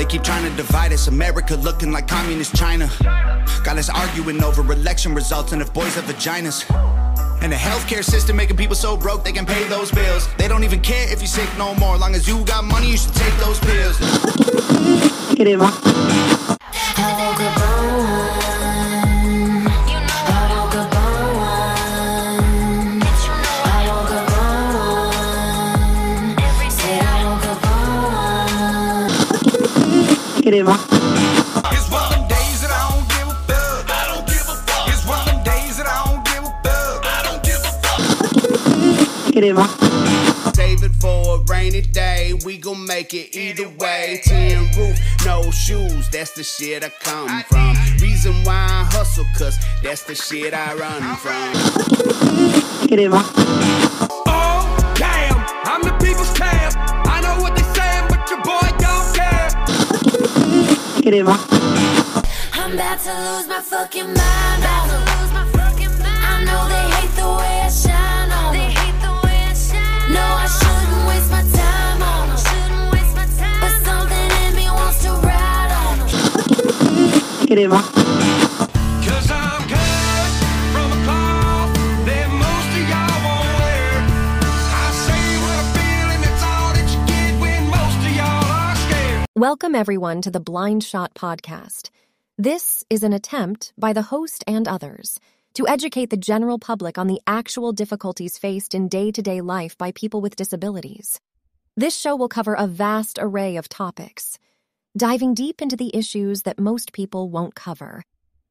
They keep trying to divide us. America looking like communist China. Got us arguing over election results and if boys have vaginas. And the healthcare system making people so broke they can pay those bills. They don't even care if you're sick no more. Long as you got money, you should take those pills. Crema. Save it for a rainy day. We gon' make it either way. Tin roof, no shoes. That's the shit I come from. Reason why I hustle, cause that's the shit I run from. Crema. I'm about to lose my fucking mind. About to lose my fucking mind. I know they hate the way I shine on They hate the way I shine. No, I shouldn't waste my time on them. Shouldn't waste my time. But something in me wants to ride on them. Crema. Welcome, everyone, to the Blind Shot Podcast. This is an attempt by the host and others to educate the general public on the actual difficulties faced in day to day life by people with disabilities. This show will cover a vast array of topics, diving deep into the issues that most people won't cover.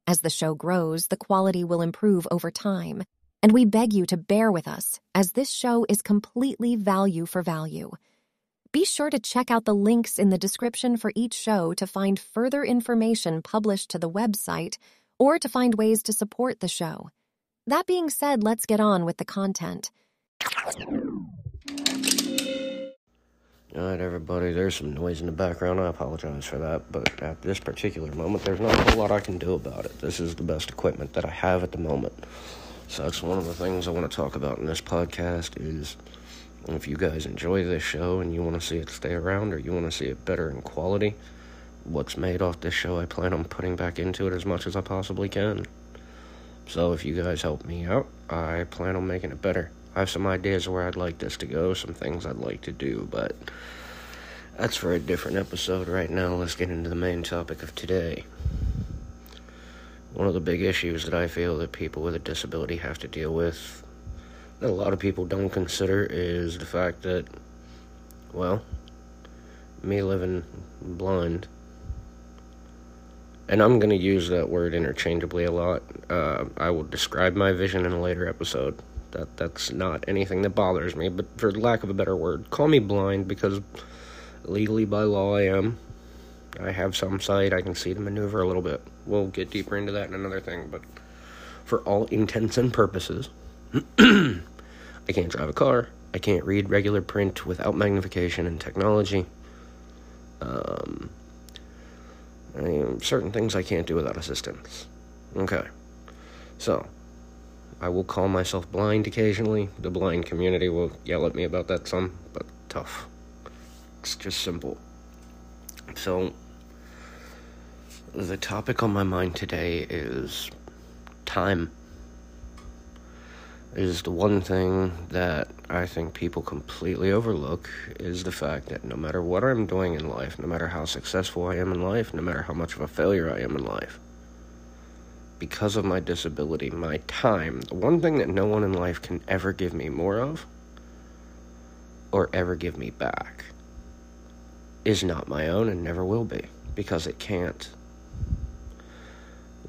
As the show grows, the quality will improve over time, and we beg you to bear with us as this show is completely value for value. Be sure to check out the links in the description for each show to find further information published to the website or to find ways to support the show. That being said, let's get on with the content. Alright, everybody, there's some noise in the background. I apologize for that, but at this particular moment, there's not a whole lot I can do about it. This is the best equipment that I have at the moment. So that's one of the things I want to talk about in this podcast is if you guys enjoy this show and you want to see it stay around or you want to see it better in quality, what's made off this show I plan on putting back into it as much as I possibly can. So if you guys help me out, I plan on making it better. I have some ideas where I'd like this to go, some things I'd like to do, but that's for a different episode right now. Let's get into the main topic of today. One of the big issues that I feel that people with a disability have to deal with that a lot of people don't consider is the fact that, well, me living blind, and I'm going to use that word interchangeably a lot. Uh, I will describe my vision in a later episode. That that's not anything that bothers me, but for lack of a better word, call me blind because legally by law I am. I have some sight. I can see to maneuver a little bit. We'll get deeper into that in another thing, but for all intents and purposes, I can't drive a car. I can't read regular print without magnification and technology. Um, I mean, certain things I can't do without assistance. Okay. So, I will call myself blind occasionally. The blind community will yell at me about that some, but tough. It's just simple. So, the topic on my mind today is time. Is the one thing that I think people completely overlook is the fact that no matter what I'm doing in life, no matter how successful I am in life, no matter how much of a failure I am in life, because of my disability, my time, the one thing that no one in life can ever give me more of or ever give me back is not my own and never will be because it can't.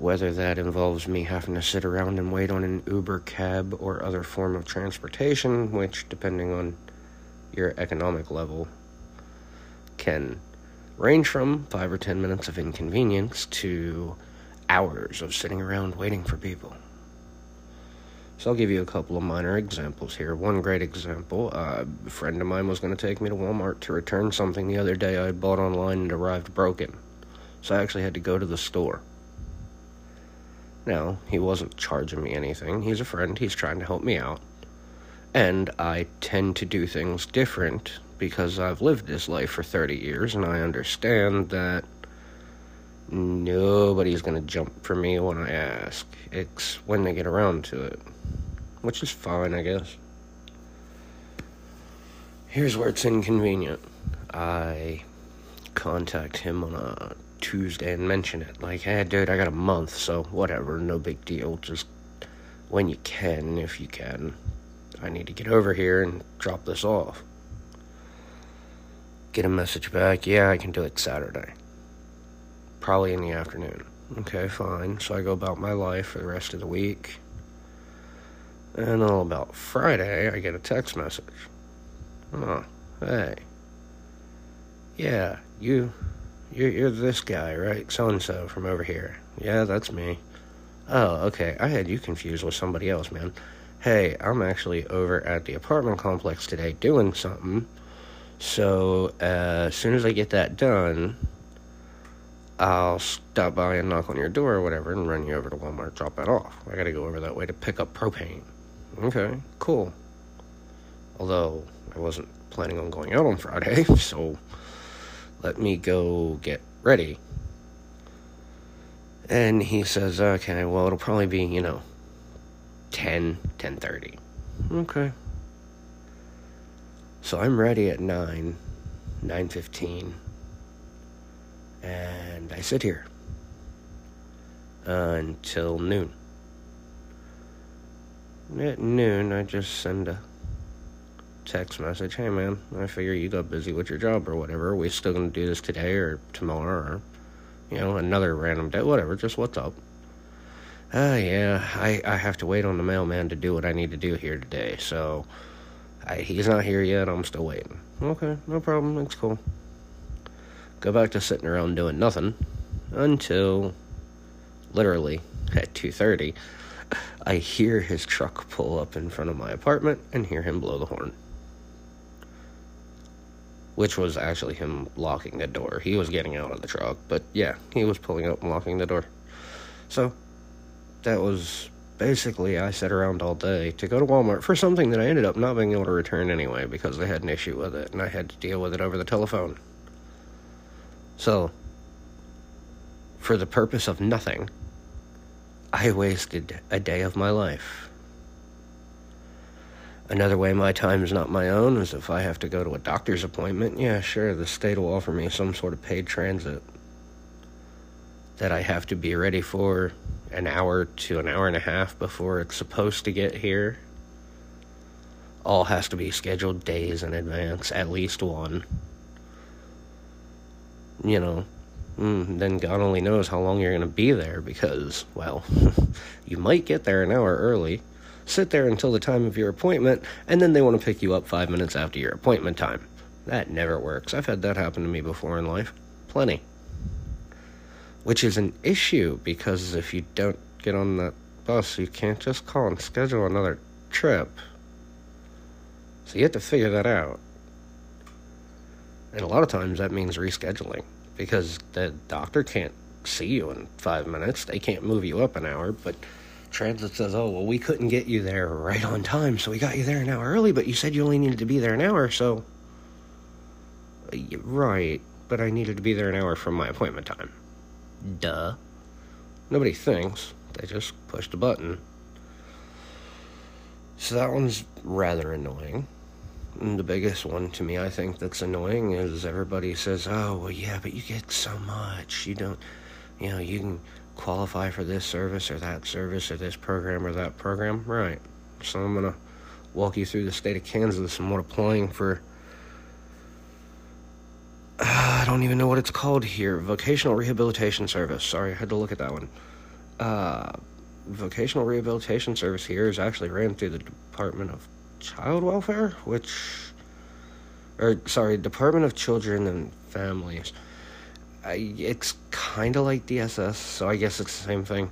Whether that involves me having to sit around and wait on an Uber cab or other form of transportation, which, depending on your economic level, can range from five or ten minutes of inconvenience to hours of sitting around waiting for people. So I'll give you a couple of minor examples here. One great example, uh, a friend of mine was going to take me to Walmart to return something the other day I bought online and arrived broken. So I actually had to go to the store. Now, he wasn't charging me anything. He's a friend, he's trying to help me out. And I tend to do things different because I've lived this life for 30 years and I understand that nobody's going to jump for me when I ask. It's when they get around to it, which is fine, I guess. Here's where it's inconvenient. I contact him on a Tuesday and mention it. Like, hey, dude, I got a month, so whatever, no big deal. Just when you can, if you can. I need to get over here and drop this off. Get a message back, yeah, I can do it Saturday. Probably in the afternoon. Okay, fine. So I go about my life for the rest of the week. And then about Friday, I get a text message. Oh, hey. Yeah, you, you're, you're this guy, right? So and so from over here. Yeah, that's me. Oh, okay. I had you confused with somebody else, man. Hey, I'm actually over at the apartment complex today doing something. So, uh, as soon as I get that done, I'll stop by and knock on your door or whatever and run you over to Walmart, drop that off. I gotta go over that way to pick up propane. Okay, cool. Although, I wasn't planning on going out on Friday, so let me go get ready. And he says, okay, well, it'll probably be, you know, 10, 10.30. Okay. So I'm ready at 9, 9.15. And I sit here until noon. At noon, I just send a text message. Hey, man, I figure you got busy with your job or whatever. Are we still to do this today or tomorrow or, you know, another random day? Whatever, just what's up? Oh, uh, yeah, I, I have to wait on the mailman to do what I need to do here today, so I, he's not here yet. I'm still waiting. Okay, no problem. It's cool. Go back to sitting around doing nothing until literally at 2:30 I hear his truck pull up in front of my apartment and hear him blow the horn. Which was actually him locking the door. He was getting out of the truck, but yeah, he was pulling up and locking the door. So, that was basically I sat around all day to go to Walmart for something that I ended up not being able to return anyway because they had an issue with it and I had to deal with it over the telephone. So, for the purpose of nothing, I wasted a day of my life. Another way my time is not my own is if I have to go to a doctor's appointment. Yeah, sure, the state will offer me some sort of paid transit that I have to be ready for an hour to an hour and a half before it's supposed to get here. All has to be scheduled days in advance, at least one. You know, Mm, then God only knows how long you're going to be there because, well, you might get there an hour early, sit there until the time of your appointment, and then they want to pick you up five minutes after your appointment time. That never works. I've had that happen to me before in life. Plenty. Which is an issue because if you don't get on that bus, you can't just call and schedule another trip. So you have to figure that out. And a lot of times that means rescheduling because the doctor can't see you in five minutes. They can't move you up an hour, but transit says, oh, well, we couldn't get you there right on time, so we got you there an hour early, but you said you only needed to be there an hour, so. Uh, right, but I needed to be there an hour from my appointment time. Duh. Nobody thinks, they just pushed a button. So that one's rather annoying. And the biggest one to me, I think, that's annoying is everybody says, oh, well, yeah, but you get so much. You don't, you know, you can qualify for this service or that service or this program or that program. Right. So I'm going to walk you through the state of Kansas and what applying for. Uh, I don't even know what it's called here. Vocational Rehabilitation Service. Sorry, I had to look at that one. Uh, vocational Rehabilitation Service here is actually ran through the Department of child welfare, which, or sorry, Department of Children and Families. I, it's kind of like DSS, so I guess it's the same thing.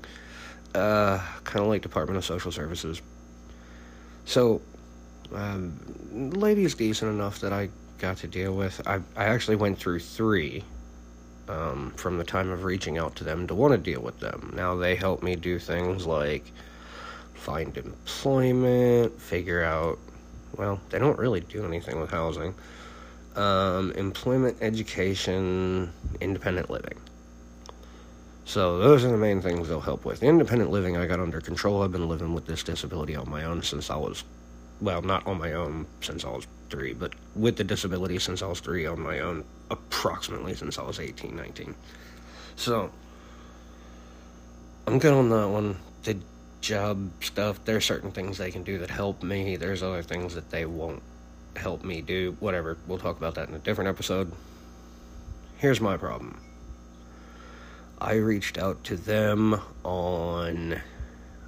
Uh, kind of like Department of Social Services. So, um, is decent enough that I got to deal with. I I actually went through three. Um, from the time of reaching out to them to want to deal with them. Now they help me do things like find employment, figure out well, they don't really do anything with housing. Um, employment, education, independent living. So those are the main things they'll help with. Independent living, I got under control. I've been living with this disability on my own since I was, well, not on my own since I was three, but with the disability since I was three on my own, approximately since I was 18, 19. So I'm good on that one. The job stuff, there's certain things they can do that help me. There's other things that they won't help me do. Whatever. We'll talk about that in a different episode. Here's my problem. I reached out to them on,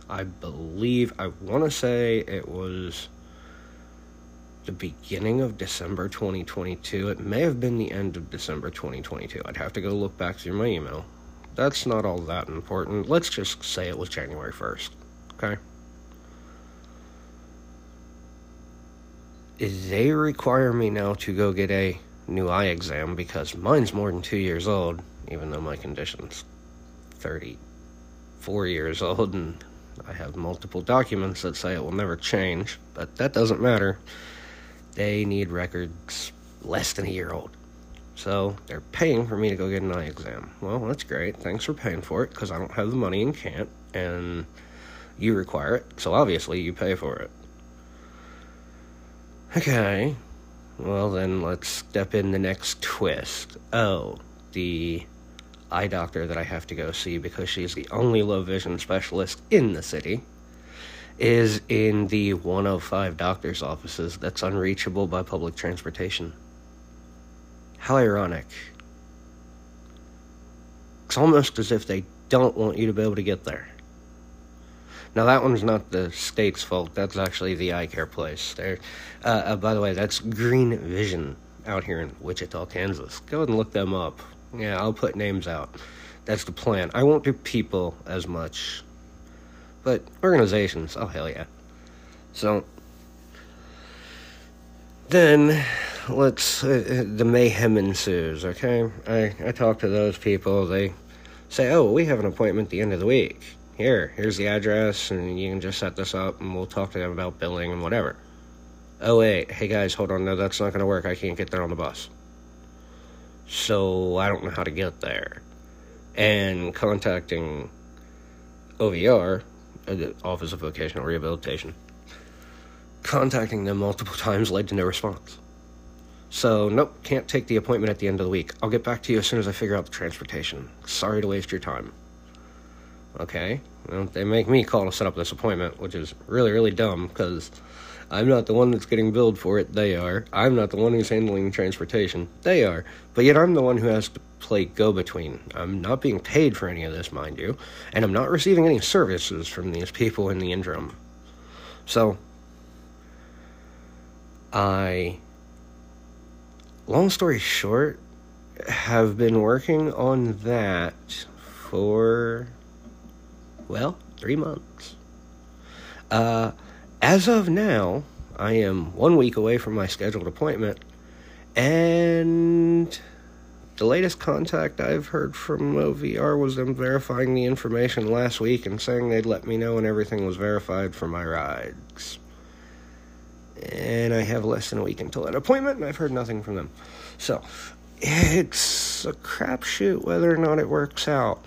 I believe, I want to say it was the beginning of December 2022. It may have been the end of December 2022. I'd have to go look back through my email. That's not all that important. Let's just say it was January 1st. Okay? They require me now to go get a new eye exam because mine's more than two years old even though my condition's 34 years old and I have multiple documents that say it will never change, but that doesn't matter. They need records less than a year old. So they're paying for me to go get an eye exam. Well, that's great. Thanks for paying for it because I don't have the money and can't, and you require it, so obviously you pay for it. Okay, well then let's step in the next twist. Oh, the eye doctor that I have to go see because she's the only low vision specialist in the city is in the 105 doctor's offices that's unreachable by public transportation. How ironic. It's almost as if they don't want you to be able to get there. Now that one's not the state's fault. That's actually the eye care place. There. Uh, uh, by the way, that's Grene Vision out here in Wichita, Kansas. Go ahead and look them up. Yeah, I'll put names out. That's the plan. I won't do people as much, but organizations. Oh hell yeah! So then let's uh, uh, the mayhem ensues. Okay, I I talk to those people. They say, "Oh, we have an appointment at the end of the week. Here, here's the address, and you can just set this up, and we'll talk to them about billing and whatever." Oh wait, hey guys, hold on. No, that's not going to work. I can't get there on the bus so I don't know how to get there. And contacting OVR, uh, the Office of Vocational Rehabilitation, contacting them multiple times led to no response. So, nope, can't take the appointment at the end of the week. I'll get back to you as soon as I figure out the transportation. Sorry to waste your time. Okay, they make me call to set up this appointment, which is really, really dumb because I'm not the one that's getting billed for it, they are. I'm not the one who's handling transportation, they are. But yet I'm the one who has to play go between. I'm not being paid for any of this, mind you, and I'm not receiving any services from these people in the interim. So, I, long story short, have been working on that for, well, three months. Uh, as of now, I am one week away from my scheduled appointment, and the latest contact I've heard from OVR was them verifying the information last week and saying they'd let me know when everything was verified for my rides. And I have less than a week until that appointment, and I've heard nothing from them. So, it's a crapshoot whether or not it works out.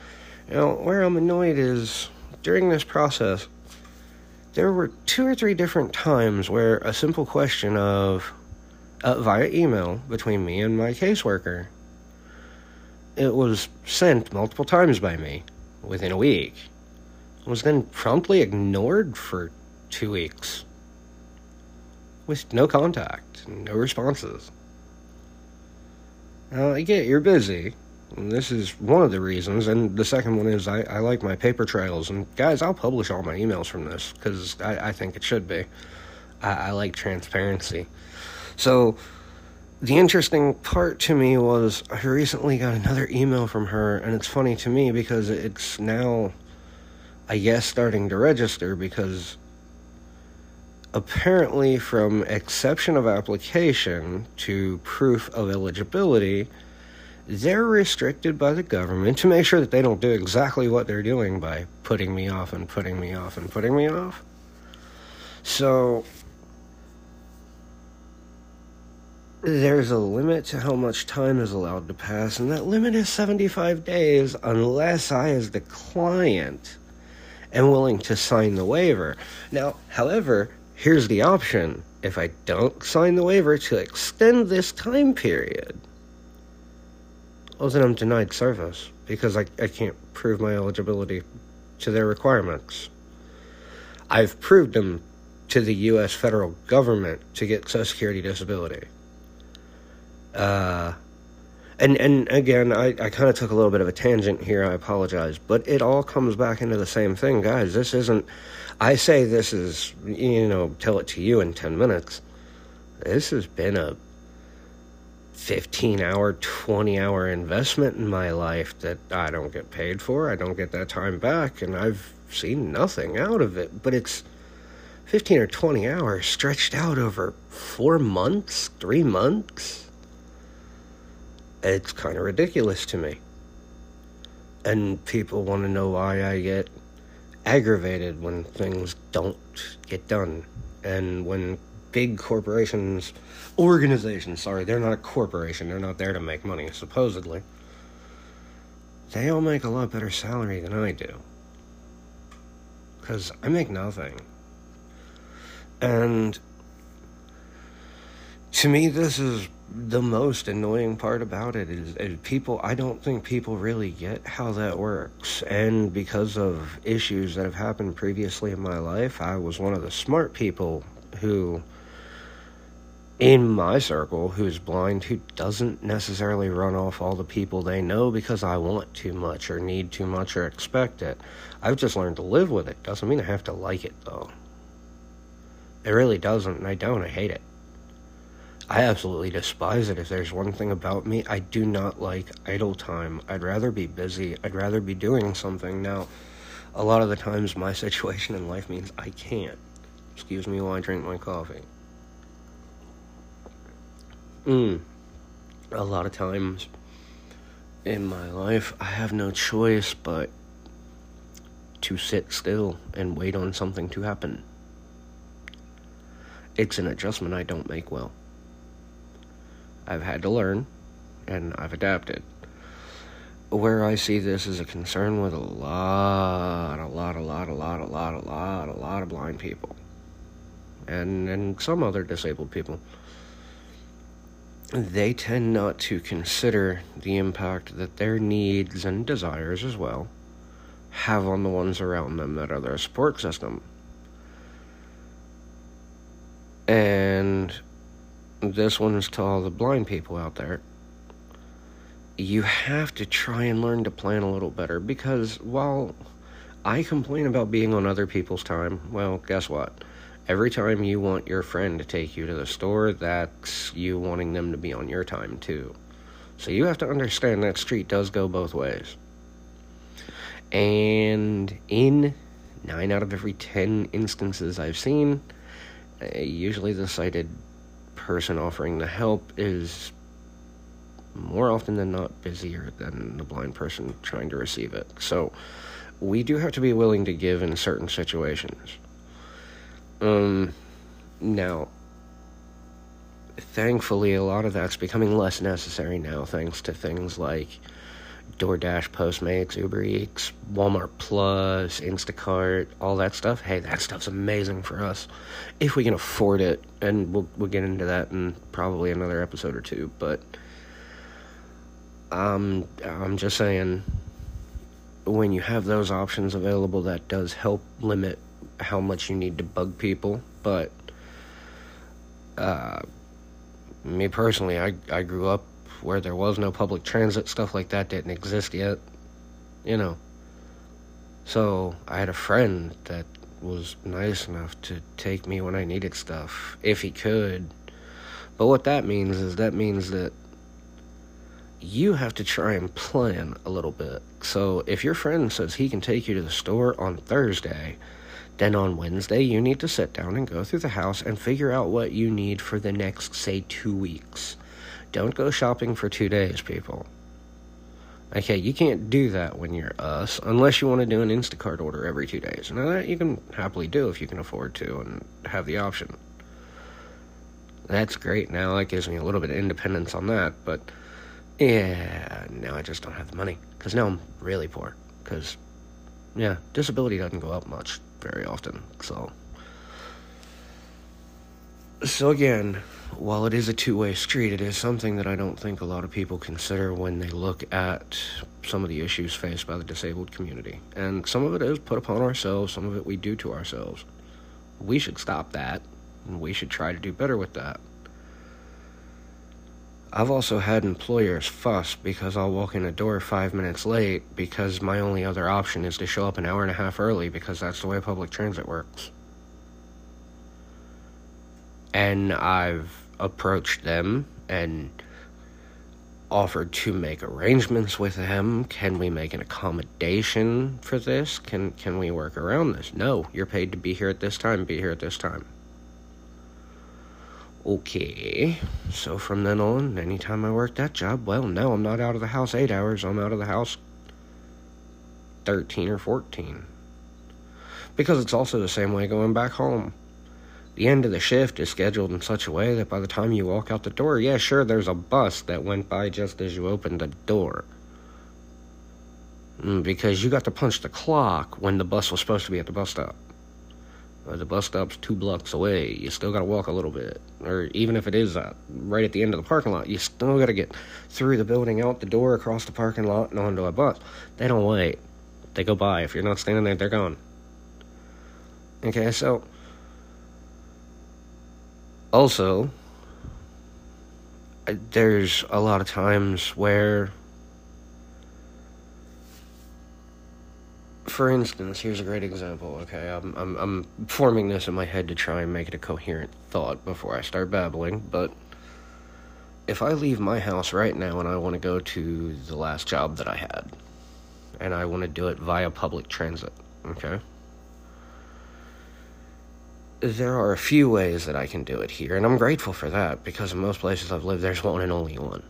You know, where I'm annoyed is during this process, there were two or three different times where a simple question of uh, via email between me and my caseworker it was sent multiple times by me within a week. Was then promptly ignored for two weeks with no contact no responses. Now i get you're busy this is one of the reasons. And the second one is I, I like my paper trails. And guys, I'll publish all my emails from this because I, I think it should be. I, I like transparency. So the interesting part to me was I recently got another email from her, and it's funny to me because it's now, I guess, starting to register because apparently, from exception of application to proof of eligibility, they're restricted by the government to make sure that they don't do exactly what they're doing by putting me off and putting me off and putting me off. So, there's a limit to how much time is allowed to pass, and that limit is 75 days unless I, as the client, am willing to sign the waiver. Now, however, here's the option if I don't sign the waiver to extend this time period, then I'm denied service because I, I can't prove my eligibility to their requirements. I've proved them to the U.S. federal government to get Social Security disability. Uh, and and again, I, I kind of took a little bit of a tangent here. I apologize, but it all comes back into the same thing, guys. This isn't. I say this is, you know, tell it to you in ten minutes. This has been a 15 hour, 20 hour investment in my life that I don't get paid for. I don't get that time back, and I've seen nothing out of it. But it's 15 or 20 hours stretched out over four months, three months. It's kind of ridiculous to me. And people want to know why I get aggravated when things don't get done. And when big corporations, organizations, sorry, they're not a corporation, they're not there to make money, supposedly. They all make a lot better salary than I do. Because I make nothing. And to me, this is the most annoying part about it is, is, people i don't think people really get how that works and because of issues that have happened previously in my life i was one of the smart people who in my circle who's blind who doesn't necessarily run off all the people they know because i want too much or need too much or expect it i've just learned to live with it doesn't mean i have to like it though it really doesn't and i don't i hate it I absolutely despise it. If there's one thing about me, I do not like idle time. I'd rather be busy. I'd rather be doing something. Now, a lot of the times my situation in life means I can't. Excuse me while I drink my coffee. Mm. A lot of times in my life, I have no choice but to sit still and wait on something to happen. It's an adjustment I don't make well. I've had to learn, and I've adapted. Where I see this as a concern with a lot, a lot, a lot, a lot, a lot, a lot, a lot of blind people, and and some other disabled people. They tend not to consider the impact that their needs and desires as well have on the ones around them that are their support system. And this one's to all the blind people out there. You have to try and learn to plan a little better because while I complain about being on other people's time, well, guess what? Every time you want your friend to take you to the store, that's you wanting them to be on your time too. So you have to understand that street does go both ways. And in 9 out of every 10 instances I've seen, uh, usually the sighted person offering the help is more often than not busier than the blind person trying to receive it. So we do have to be willing to give in certain situations. Um, now, thankfully, a lot of that's becoming less necessary now, thanks to things like DoorDash, Postmates, Uber Eats, Walmart Plus, Instacart, all that stuff. Hey, that stuff's amazing for us if we can afford it, and we'll we'll get into that in probably another episode or two. But um, I'm just saying, when you have those options available, that does help limit how much you need to bug people. But uh, me personally, I I grew up where there was no public transit, stuff like that didn't exist yet. You know. So I had a friend that was nice enough to take me when I needed stuff, if he could. But what that means is that means that you have to try and plan a little bit. So if your friend says he can take you to the store on Thursday, then on Wednesday you need to sit down and go through the house and figure out what you need for the next, say, two weeks. Don't go shopping for two days, people. Okay, you can't do that when you're us, unless you want to do an Instacart order every two days. Now, that you can happily do if you can afford to and have the option. That's great. Now that gives me a little bit of independence on that, but yeah, now I just don't have the money because now I'm really poor. Because yeah, disability doesn't go up much very often. So so again, while it is a two-way street, it is something that I don't think a lot of people consider when they look at some of the issues faced by the disabled community. And some of it is put upon ourselves, some of it we do to ourselves. We should stop that, and we should try to do better with that. I've also had employers fuss because I'll walk in a door five minutes late because my only other option is to show up an hour and a half early because that's the way public transit works. And I've approached them and offered to make arrangements with them. Can we make an accommodation for this? Can can we work around this? No, you're paid to be here at this time, be here at this time. Okay, so from then on, anytime I work that job, well, no, I'm not out of the house eight hours, I'm out of the house 13 or 14. Because it's also the same way going back home. The end of the shift is scheduled in such a way that by the time you walk out the door, yeah, sure, there's a bus that went by just as you opened the door. Mm, Because you got to punch the clock when the bus was supposed to be at the bus stop. The bus stop's two blocks away. You still got to walk a little bit, or even if it is uh, right at the end of the parking lot, you still got to get through the building, out the door, across the parking lot, and onto a bus. They don't wait; they go by. If you're not standing there, they're gone. Okay, so also, uh, there's a lot of times where for instance, here's a great example. Okay, I'm, I'm I'm forming this in my head to try and make it a coherent thought before I start babbling. But if I leave my house right now and I want to go to the last job that I had, and I want to do it via public transit, okay, there are a few ways that I can do it here, and I'm grateful for that because in most places I've lived, there's one and only one.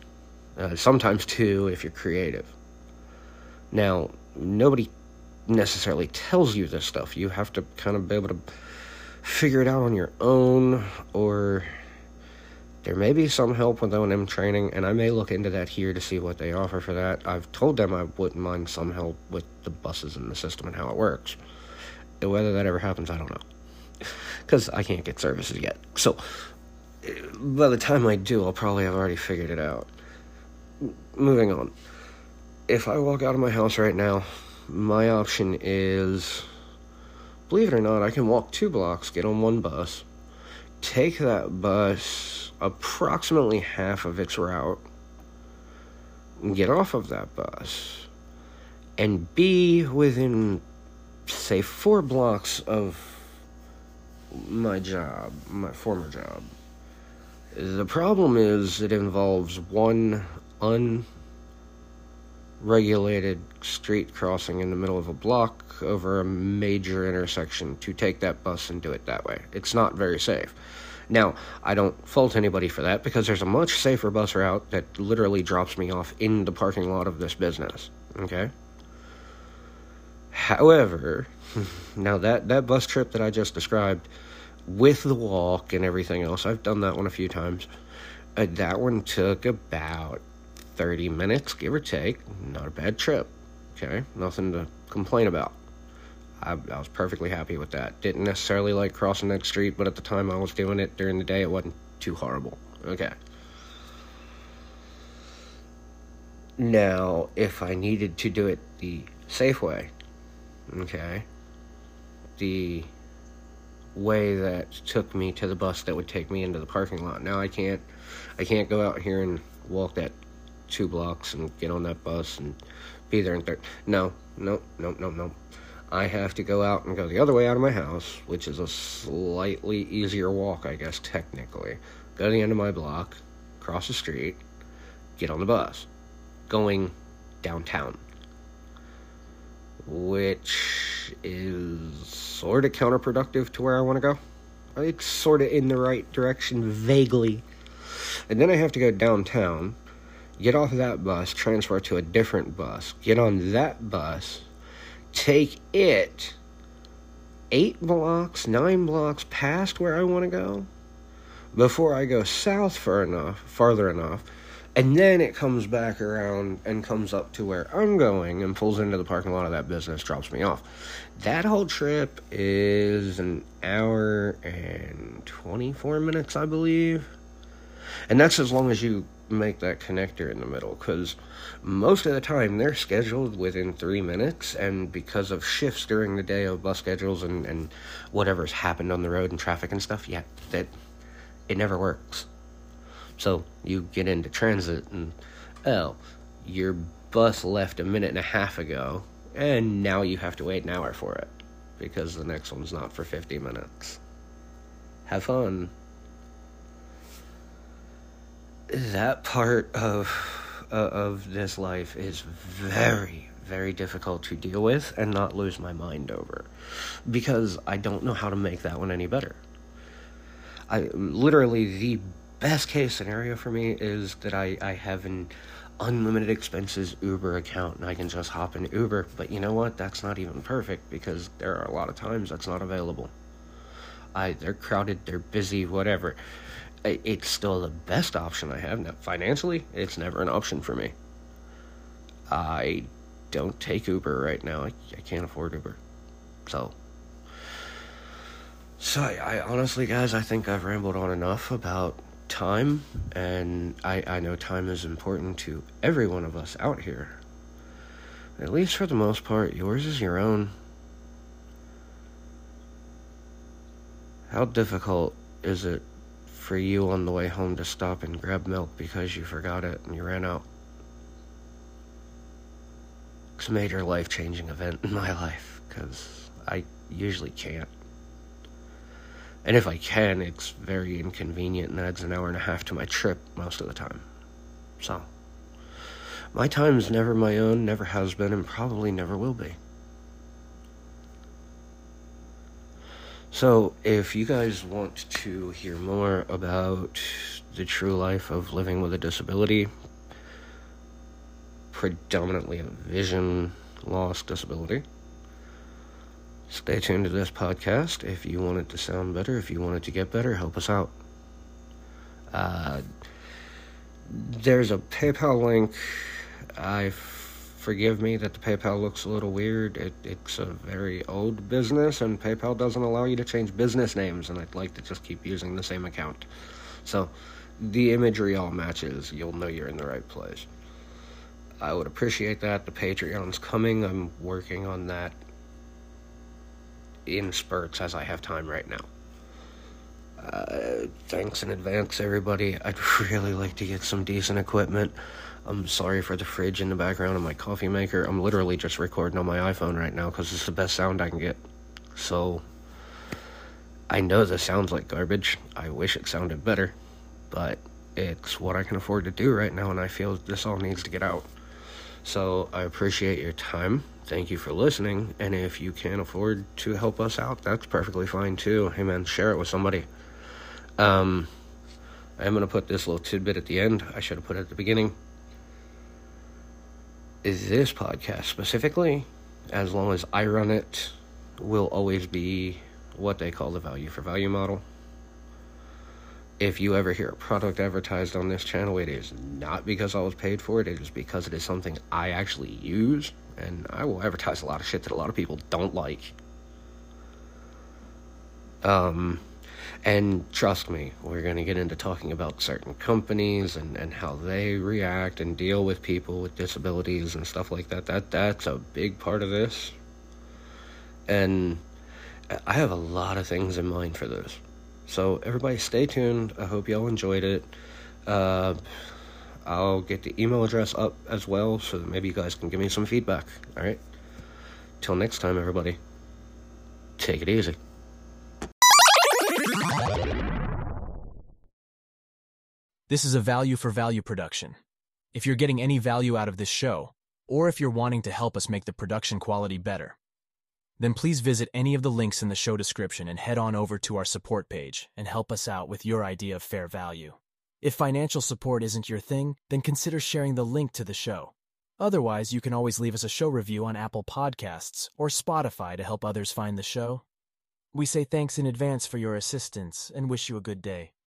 Uh, sometimes two if you're creative. Now, nobody necessarily tells you this stuff. You have to kind of be able to figure it out on your own, or there may be some help with O&M training, and I may look into that here to see what they offer for that. I've told them I wouldn't mind some help with the buses and the system and how it works. And whether that ever happens, I don't know. Because I can't get services yet. So, by the time I do, I'll probably have already figured it out. Moving on. If I walk out of my house right now, my option is believe it or not, I can walk two blocks, get on one bus, take that bus approximately half of its route, get off of that bus, and be within, say, four blocks of my job, my former job. The problem is it involves one un regulated street crossing in the middle of a block over a major intersection to take that bus and do it that way. It's not very safe. Now, I don't fault anybody for that because there's a much safer bus route that literally drops me off in the parking lot of this business. Okay? However, now that, that bus trip that I just described, with the walk and everything else, I've done that one a few times. Uh, that one took about 30 minutes, give or take. Not a bad trip. Okay, nothing to complain about. I, I was perfectly happy with that. Didn't necessarily like crossing that street, but at the time I was doing it during the day, it wasn't too horrible. Okay. Now, if I needed to do it the safe way, okay, the way that took me to the bus that would take me into the parking lot. Now I can't, I can't go out here and walk that two blocks and get on that bus and be there in third. No, no, no, no, no. I have to go out and go the other way out of my house, which is a slightly easier walk, I guess, technically. Go to the end of my block, cross the street, get on the bus, going downtown. Which is sort of counterproductive to where I want to go. It's sort of in the right direction, vaguely. And then I have to go downtown, get off that bus, transfer to a different bus, get on that bus, take it eight blocks, nine blocks past where I want to go, before I go south far enough, farther enough, and then it comes back around and comes up to where I'm going and pulls into the parking lot of that business, drops me off. That whole trip is an hour and 24 minutes, I believe. And that's as long as you make that connector in the middle, because most of the time they're scheduled within three minutes, and because of shifts during the day of bus schedules and, and whatever's happened on the road and traffic and stuff, yeah, that it never works. So you get into transit and oh, your bus left a minute and a half ago, and now you have to wait an hour for it because the next one's not for 50 minutes. Have fun. That part of uh, of this life is very very difficult to deal with and not lose my mind over because I don't know how to make that one any better. I literally the best case scenario for me is that I, I have an unlimited expenses Uber account and I can just hop in Uber. But you know what? That's not even perfect because there are a lot of times that's not available. I they're crowded, they're busy, whatever. It's still the best option I have. Now, financially, it's never an option for me. I don't take Uber right now. I, I can't afford Uber. So, so I, I, honestly, guys, I think I've rambled on enough about time, and I, I know time is important to every one of us out here. At least for the most part, yours is your own. How difficult is it for you on the way home to stop and grab milk because you forgot it and you ran out? It's a major life changing event in my life because I usually can't. And if I can, it's very inconvenient and adds an hour and a half to my trip most of the time. So, my time is never my own, never has been, and probably never will be. So, if you guys want to hear more about the true life of living with a disability, predominantly a vision loss disability, Stay tuned to this podcast. If you want it to sound better, if you want it to get better, help us out. Uh, there's a PayPal link. I forgive me that the PayPal looks a little weird. It, it's a very old business, and PayPal doesn't allow you to change business names, and I'd like to just keep using the same account. So, the imagery all matches. You'll know you're in the right place. I would appreciate that. The Patreon's coming. I'm working on that in spurts as I have time right now. Uh, thanks in advance, everybody. I'd really like to get some decent equipment. I'm sorry for the fridge in the background and my coffee maker. I'm literally just recording on my iPhone right now because it's the best sound I can get. So, I know this sounds like garbage. I wish it sounded better, but it's what I can afford to do right now, and I feel this all needs to get out. So, I appreciate your time thank you for listening. And if you can't afford to help us out, that's perfectly fine too. Hey man, share it with somebody. Um, I'm gonna put this little tidbit at the end. I should have put it at the beginning. Is this podcast specifically, as long as I run it, will always be what they call the value for value model. If you ever hear a product advertised on this channel, it is not because I was paid for it, it is because it is something I actually use and I will advertise a lot of shit that a lot of people don't like. Um, and trust me, we're going to get into talking about certain companies and, and how they react and deal with people with disabilities and stuff like that. That that's a big part of this. And I have a lot of things in mind for this. So everybody stay tuned. I hope y'all enjoyed it. Uh, I'll get the email address up as well so that maybe you guys can give me some feedback. All right. Till next time, everybody. Take it easy. This is a value for value production. If you're getting any value out of this show, or if you're wanting to help us make the production quality better, then please visit any of the links in the show description and head on over to our support page and help us out with your idea of fair value. If financial support isn't your thing, then consider sharing the link to the show. Otherwise, you can always leave us a show review on Apple Podcasts or Spotify to help others find the show. We say thanks in advance for your assistance and wish you a good day.